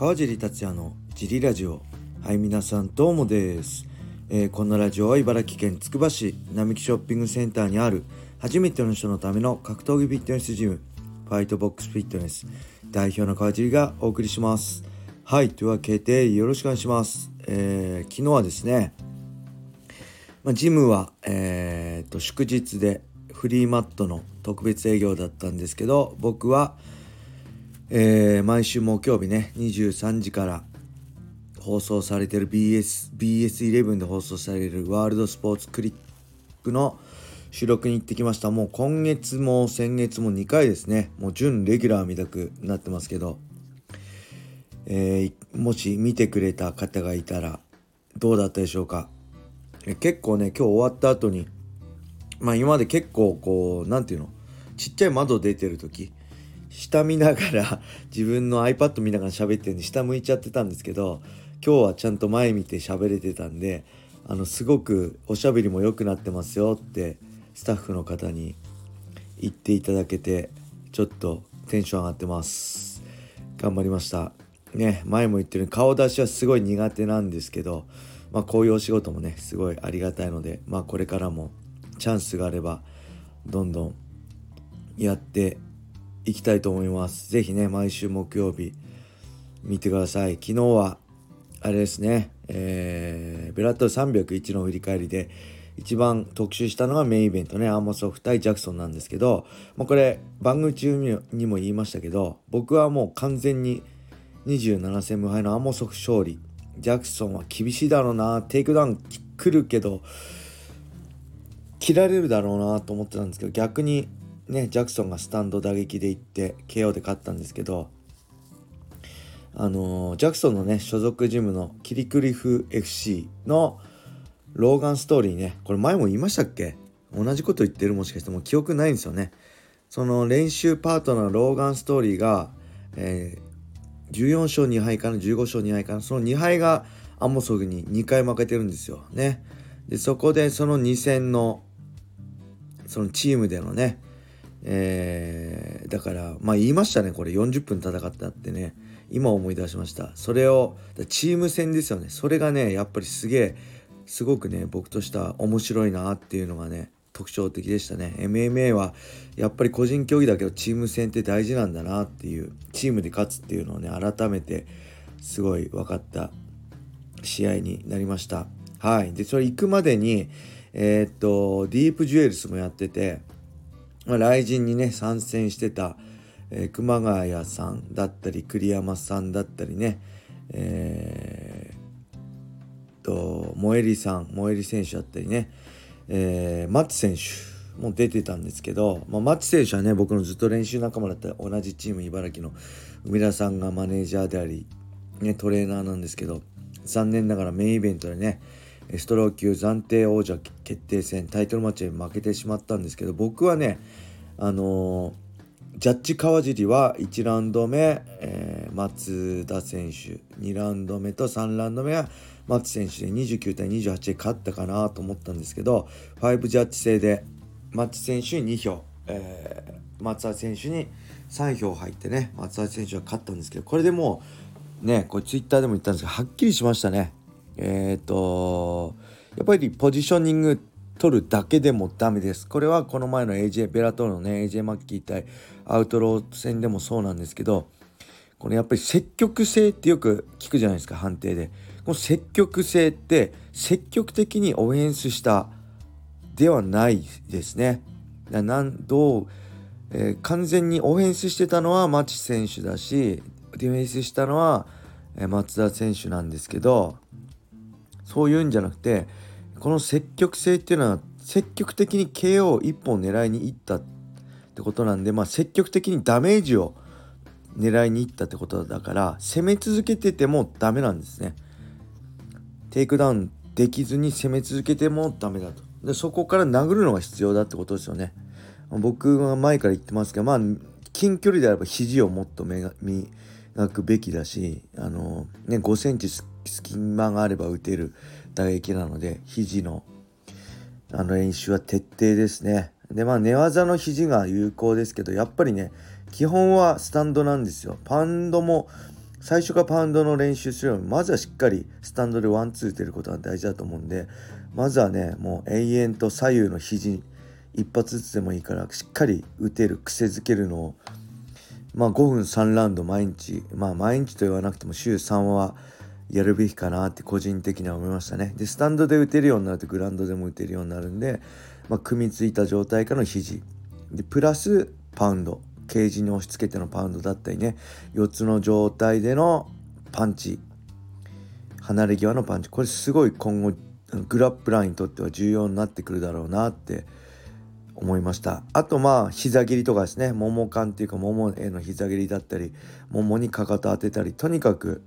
川尻達也のジリラジオ。はい皆さんどうもです、えー、このラジオは茨城県つくば市並木ショッピングセンターにある初めての人のための格闘技フィットネスジムファイトボックスフィットネス代表の川尻がお送りします。はいというわけでよろしくお願いします、えー、昨日はですねまあ、ジムは、えーと祝日でフリーマットの特別営業だったんですけど僕はえー、毎週木曜日ね23時から放送されてる BS BS11 で放送されるワールドスポーツクリップの収録に行ってきました。もう今月も先月も2回ですね。もう準レギュラーみたくなってますけど、えー、もし見てくれた方がいたらどうだったでしょうか、結構ね今日終わった後にまあ今まで結構こう何て言うのちっちゃい窓出てる時下見ながら 自分の iPad 見ながら喋ってるんで下向いちゃってたんですけど今日はちゃんと前見て喋れてたんであのすごくおしゃべりも良くなってますよってスタッフの方に言っていただけてちょっとテンション上がってます。頑張りました。ね前も言ってる顔出しはすごい苦手なんですけどまあこういうお仕事もねすごいありがたいのでまあこれからもチャンスがあればどんどんやっていきたいと思います。ぜひね、毎週木曜日見てください。昨日は、あれですね、えー、ベラトール301の振り返りで、一番特集したのがメインイベントね、アーモソフ対ジャクソンなんですけど、まあ、これ番組中にも言いましたけど、僕はもう完全に27戦無敗のアーモソフ勝利。ジャクソンは厳しいだろうな、テイクダウン来るけど、切られるだろうなと思ってたんですけど、逆にねジャクソンがスタンド打撃でいって KO で勝ったんですけどあのー、ジャクソンのね所属ジムのキリクリフ FC のローガンストーリーねこれ前も言いましたっけ？同じこと言ってるもしかしてもう記憶ないんですよね。その練習パートナーローガンストーリーが、えー、14勝2敗かな15勝2敗かなその2敗がアンモソグに2回負けてるんですよ。ね。でそこでその2戦のそのチームでのねえー、だからまあ言いましたねこれ。40分戦ったってね。今思い出しました。それをチーム戦ですよね。それがねやっぱりすげえすごくね僕としては面白いなっていうのがね特徴的でしたね。MMA はやっぱり個人競技だけどチーム戦って大事なんだなっていうチームで勝つっていうのをね改めてすごい分かった試合になりました。はい。でそれ行くまでにえー、っとディープジュエルスもやっててまあ、来人にね参戦してた、えー、熊谷さんだったり栗山さんだったりねえー、と萌えりさん萌えり選手だったりね、えー、松選手も出てたんですけど、まあ、松選手はね僕のずっと練習仲間だった同じチーム茨城の梅田さんがマネージャーであり、ね、トレーナーなんですけど残念ながらメインイベントでねストロー級暫定王者決定戦タイトルマッチで負けてしまったんですけど僕はねあのー、ジャッジ川尻は1ラウンド目、えー、松田選手2ラウンド目と3ラウンド目は松選手で29対28で勝ったかなと思ったんですけど5ジャッジ制で松選手に2票、えー、松田選手に3票入ってね松田選手は勝ったんですけどこれでもうねこれツイッターでも言ったんですけどはっきりしましたね。えっ、ー、とやっぱりポジショニング取るだけでもダメです。これはこの前の AJ ベラトールのね AJ マッキー対アウトロー戦でもそうなんですけどこれやっぱり積極性ってよく聞くじゃないですか判定で。この積極性って積極的にオフェンスしたではないですね。なんどう、えー、完全にオフェンスしてたのはマチ選手だしディフェンスしたのは松田選手なんですけどそういうんじゃなくてこの積極性っていうのは積極的に KO1 本狙いに行ったってことなんで、まあ、積極的にダメージを狙いに行ったってことだから攻め続けててもダメなんですね。テイクダウンできずに攻め続けてもダメだと。でそこから殴るのが必要だってことですよね。僕は前から言ってますけどまあ近距離であれば肘をもっと磨くべきだしあのね5センチ隙間があれば打てる打撃なので肘のあの練習は徹底ですね。でまあ寝技の肘が有効ですけどやっぱりね基本はスタンドなんですよ。パウンドも最初からパウンドの練習するよりまずはしっかりスタンドでワンツー打てることが大事だと思うんでまずはねもう永遠と左右の肘一発ずつでもいいからしっかり打てる癖づけるのをまあ5分3ラウンド毎日まあ毎日と言わなくても週3はやるべきかなって個人的には思いましたね。でスタンドで打てるようになるとグラウンドでも打てるようになるんで、まあ、組みついた状態からの肘。でプラスパウンド。ケージに押し付けてのパウンドだったりね。4つの状態でのパンチ。離れ際のパンチ。これすごい今後グラップラーにとっては重要になってくるだろうなって思いました。あとまあ膝切りとかですね。もも感っていうかももへの膝切りだったりももにかかと当てたり。とにかく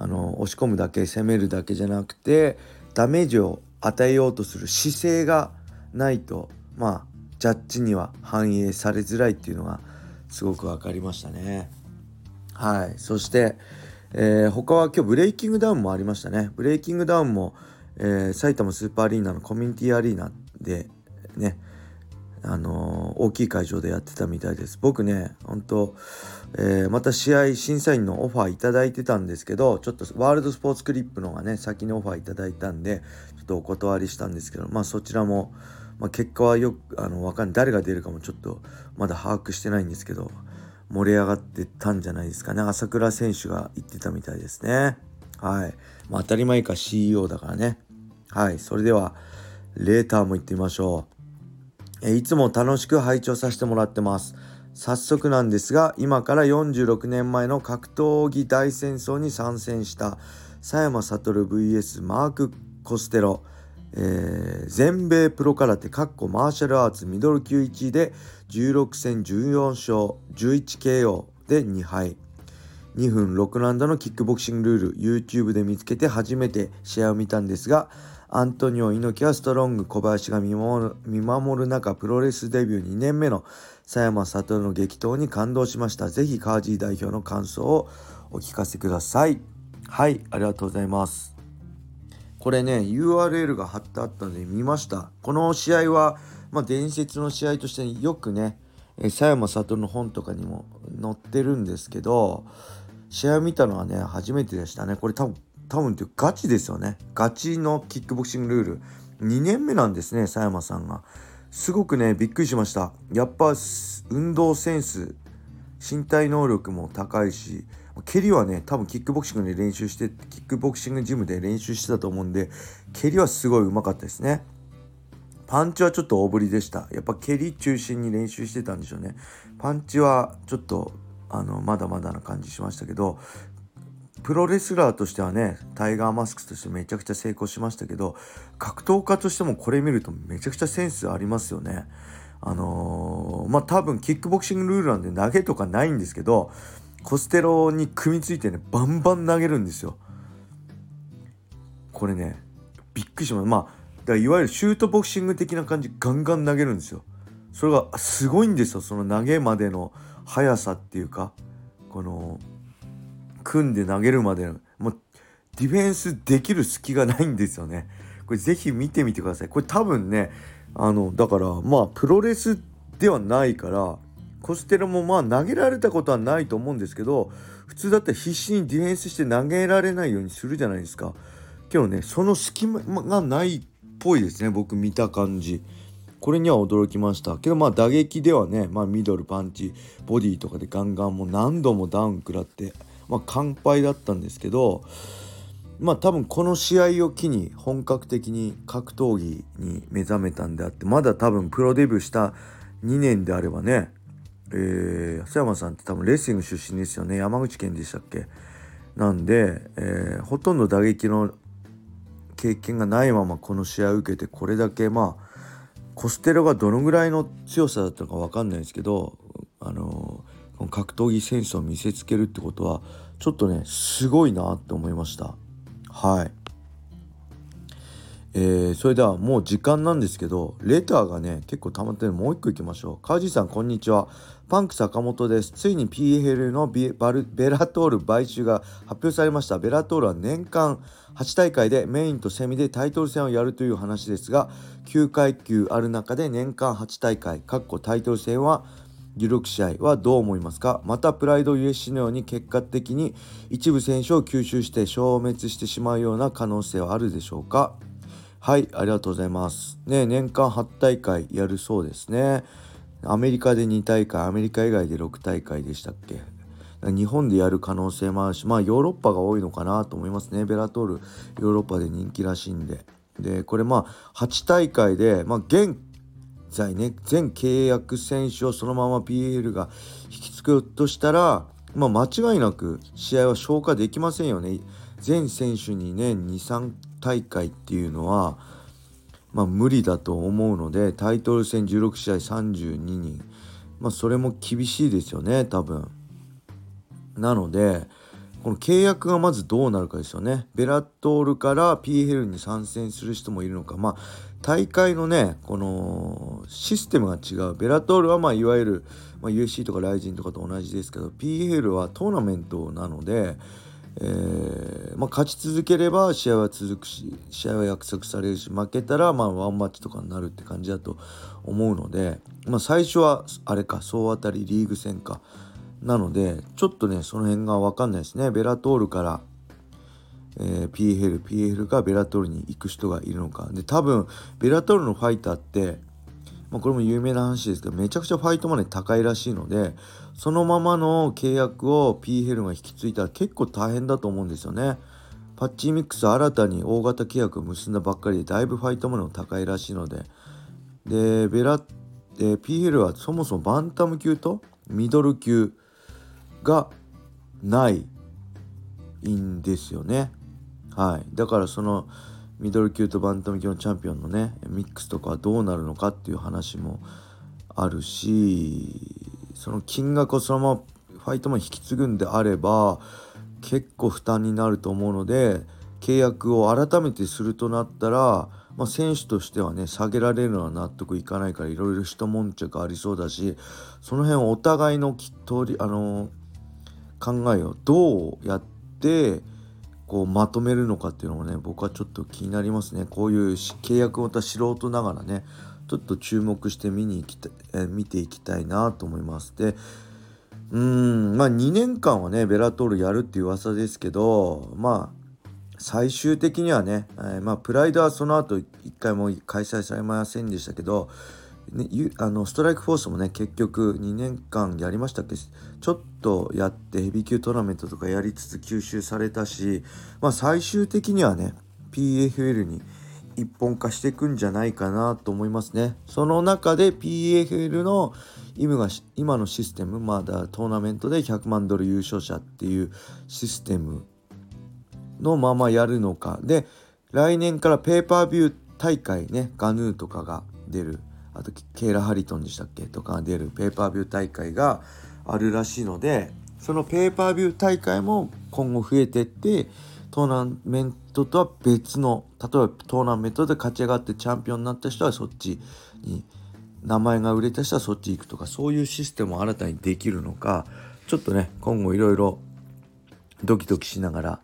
あの押し込むだけ攻めるだけじゃなくてダメージを与えようとする姿勢がないとまあジャッジには反映されづらいっていうのがすごく分かりましたね。はいそして、えー、他は今日ブレイキングダウンもありましたね。ブレイキングダウンも、えー、埼玉スーパーアリーナのコミュニティアリーナでねあのー、大きい会場でやってたみたいです。僕ね、本当、えー、また試合審査員のオファーいただいてたんですけど、ちょっとワールドスポーツクリップの方がね、先にオファーいただいたんで、ちょっとお断りしたんですけど、まあそちらも、まあ、結果はよく、あの、わかんない。誰が出るかもちょっとまだ把握してないんですけど、盛り上がってたんじゃないですかね。朝倉選手が言ってたみたいですね。はい。まあ当たり前か CEO だからね。はい。それでは、レーターも行ってみましょう。いつも楽しく拝聴させてもらってます。早速なんですが、今から46年前の格闘技大戦争に参戦した佐山悟 VS マーク・コステロ、えー、全米プロ空手マーシャルアーツミドル級1位で16戦14勝 11KO で2敗2分6ラウンドのキックボクシングルール YouTube で見つけて初めて試合を見たんですがアントニオ猪木はストロング小林が見守る見守る中プロレスデビュー2年目の佐山悟の激闘に感動しました。ぜひカージー代表の感想をお聞かせください。はいありがとうございます。これね URL が貼ってあったので見ました。この試合は、まあ、伝説の試合としてよくね佐山悟の本とかにも載ってるんですけど試合を見たのはね初めてでしたね。これ多分多分ってガチですよね。ガチのキックボクシングルール。2年目なんですね佐山さんが。すごくねびっくりしました。やっぱ運動センス身体能力も高いし蹴りはね多分キックボクシングで練習してキックボクシングジムで練習してたと思うんで蹴りはすごいうまかったですね。パンチはちょっと大振りでした。やっぱ蹴り中心に練習してたんでしょうね。パンチはちょっとあのまだまだな感じしましたけどプロレスラーとしてはねタイガーマスクとしてめちゃくちゃ成功しましたけど格闘家としてもこれ見るとめちゃくちゃセンスありますよね。あのー、まあ多分キックボクシングルールなんで投げとかないんですけどコステロに組みついてねバンバン投げるんですよ。これねびっくりします。まあだいわゆるシュートボクシング的な感じガンガン投げるんですよ。それがすごいんですよその投げまでの速さっていうかこの組んで投げるまでもうディフェンスできる隙がないんですよね。これぜひ見てみてください。これ多分ね、あの、だからまあプロレスではないから、コステラもまあ投げられたことはないと思うんですけど、普通だったら必死にディフェンスして投げられないようにするじゃないですか。けどね、その隙間がないっぽいですね、僕見た感じ。これには驚きましたけどまあ打撃ではね、まあ、ミドルパンチボディとかでガンガンもう何度もダウン食らってまあ、完敗だったんですけどまあ多分この試合を機に本格的に格闘技に目覚めたんであってまだ多分プロデビューした2年であればねえー、安山さんって多分レスリング出身ですよね。山口県でしたっけ？なんで、えー、ほとんど打撃の経験がないままこの試合を受けてこれだけまあコステロがどのぐらいの強さだったのか分かんないですけどあのこの格闘技戦争を見せつけるってことはちょっとねすごいなって思いました。はい。えー、それではもう時間なんですけどレターがね結構溜まってるもう一個いきましょう。川地さんこんにちは。パンク坂本です。ついに PL のベベラトール買収が発表されました。ベラトールは年間8大会でメインとセミでタイトル戦をやるという話ですが9階級ある中で年間8大会かっこタイトル戦は16試合はどう思いますか？またプライド USC のように結果的に一部選手を吸収して消滅してしまうような可能性はあるでしょうか？はいありがとうございます。ね年間8大会やるそうですね。アメリカで2大会アメリカ以外で6大会でしたっけ？日本でやる可能性もあるしまあヨーロッパが多いのかなと思いますね。ベラトールヨーロッパで人気らしいんで。でこれまあ8大会で、まあ、現在ね全契約選手をそのまま PL が引き継ぐとしたら、まあ、間違いなく試合は消化できませんよね。全選手にね23大会っていうのは、まあ、無理だと思うのでタイトル戦16試合32人、まあ、それも厳しいですよね多分。なのでこの契約がまずどうなるかですよね。ベラトールから PL に参戦する人もいるのか。まあ大会のね、このシステムが違う。ベラトールはまあいわゆる、まあ、USC とかライジンとかと同じですけど、PL はトーナメントなので、えー、まあ、勝ち続ければ試合は続くし試合は約束されるし負けたらまあワンマッチとかになるって感じだと思うので、まあ、最初はあれか総当たりリーグ戦かなのでちょっとねその辺が分かんないですねベラトールから、えー、PFL PFL がベラトルに行く人がいるのかで多分ベラトルのファイターって、まあ、これも有名な話ですけどめちゃくちゃファイトマネー高いらしいのでそのままの契約を PFL が引き継いだら結構大変だと思うんですよね。パッチミックス新たに大型契約を結んだばっかりでだいぶファイトマネーも高いらしいのででベラ、えー、PL はそもそもバンタム級とミドル級がないんですよね。はい、だからそのミドル級とバンタム級のチャンピオンのねミックスとかはどうなるのかっていう話もあるしその金額をそのままファイトマン引き継ぐんであれば結構負担になると思うので契約を改めてするとなったら、まあ、選手としてはね下げられるのは納得いかないからいろいろ一悶着ありそうだしその辺をお互いのきっとあの考えをどうやってこうまとめるのかっていうのもね僕はちょっと気になりますね。こういう契約をまた素人ながらねちょっと注目して見に行きたえ見ていきたいなと思います。でうんまあ2年間はねベラトールやるっていう噂ですけどまあ最終的にはね、えー、まあプライドはその後1回も開催されませんでしたけどね、あのストライクフォースもね結局2年間やりましたっけちょっとやってヘビー級トーナメントとかやりつつ吸収されたし、まあ、最終的にはね PFL に一本化していくんじゃないかなと思いますね。その中で PFL の今が今のシステムまだトーナメントで100万ドル優勝者っていうシステムのままやるのかで来年からペーパービュー大会ねガヌーとかが出るあとケイラ・ハリトンでしたっけ？とか出るペーパービュー大会があるらしいのでそのペーパービュー大会も今後増えてってトーナメントとは別の例えばトーナメントで勝ち上がってチャンピオンになった人はそっちに名前が売れた人はそっち行くとかそういうシステムを新たにできるのかちょっとね今後いろいろドキドキしながら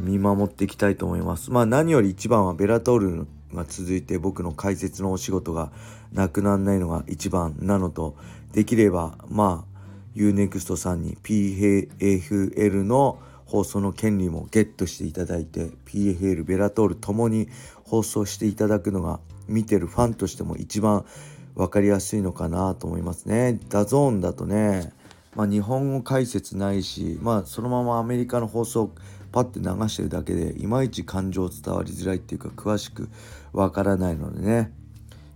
見守っていきたいと思います。まあ何より一番はベラトールが続いて僕の解説のお仕事がなくならないのが一番なのとできればまあ UNEXT さんに PFL の放送の権利もゲットしていただいて PFL ベラトールともに放送していただくのが見てるファンとしても一番分かりやすいのかなと思いますね。ダゾーンだとね、まあ、日本語解説ないし、まあ、そのままアメリカの放送パッて流してるだけでいまいち感情伝わりづらいっていうか詳しくわからないのでね。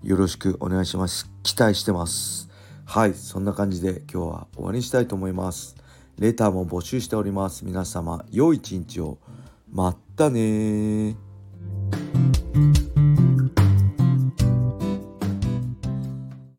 よろしくお願いします。期待してます。はいそんな感じで今日は終わりにしたいと思います。レターも募集しております。皆様良い一日を。まったね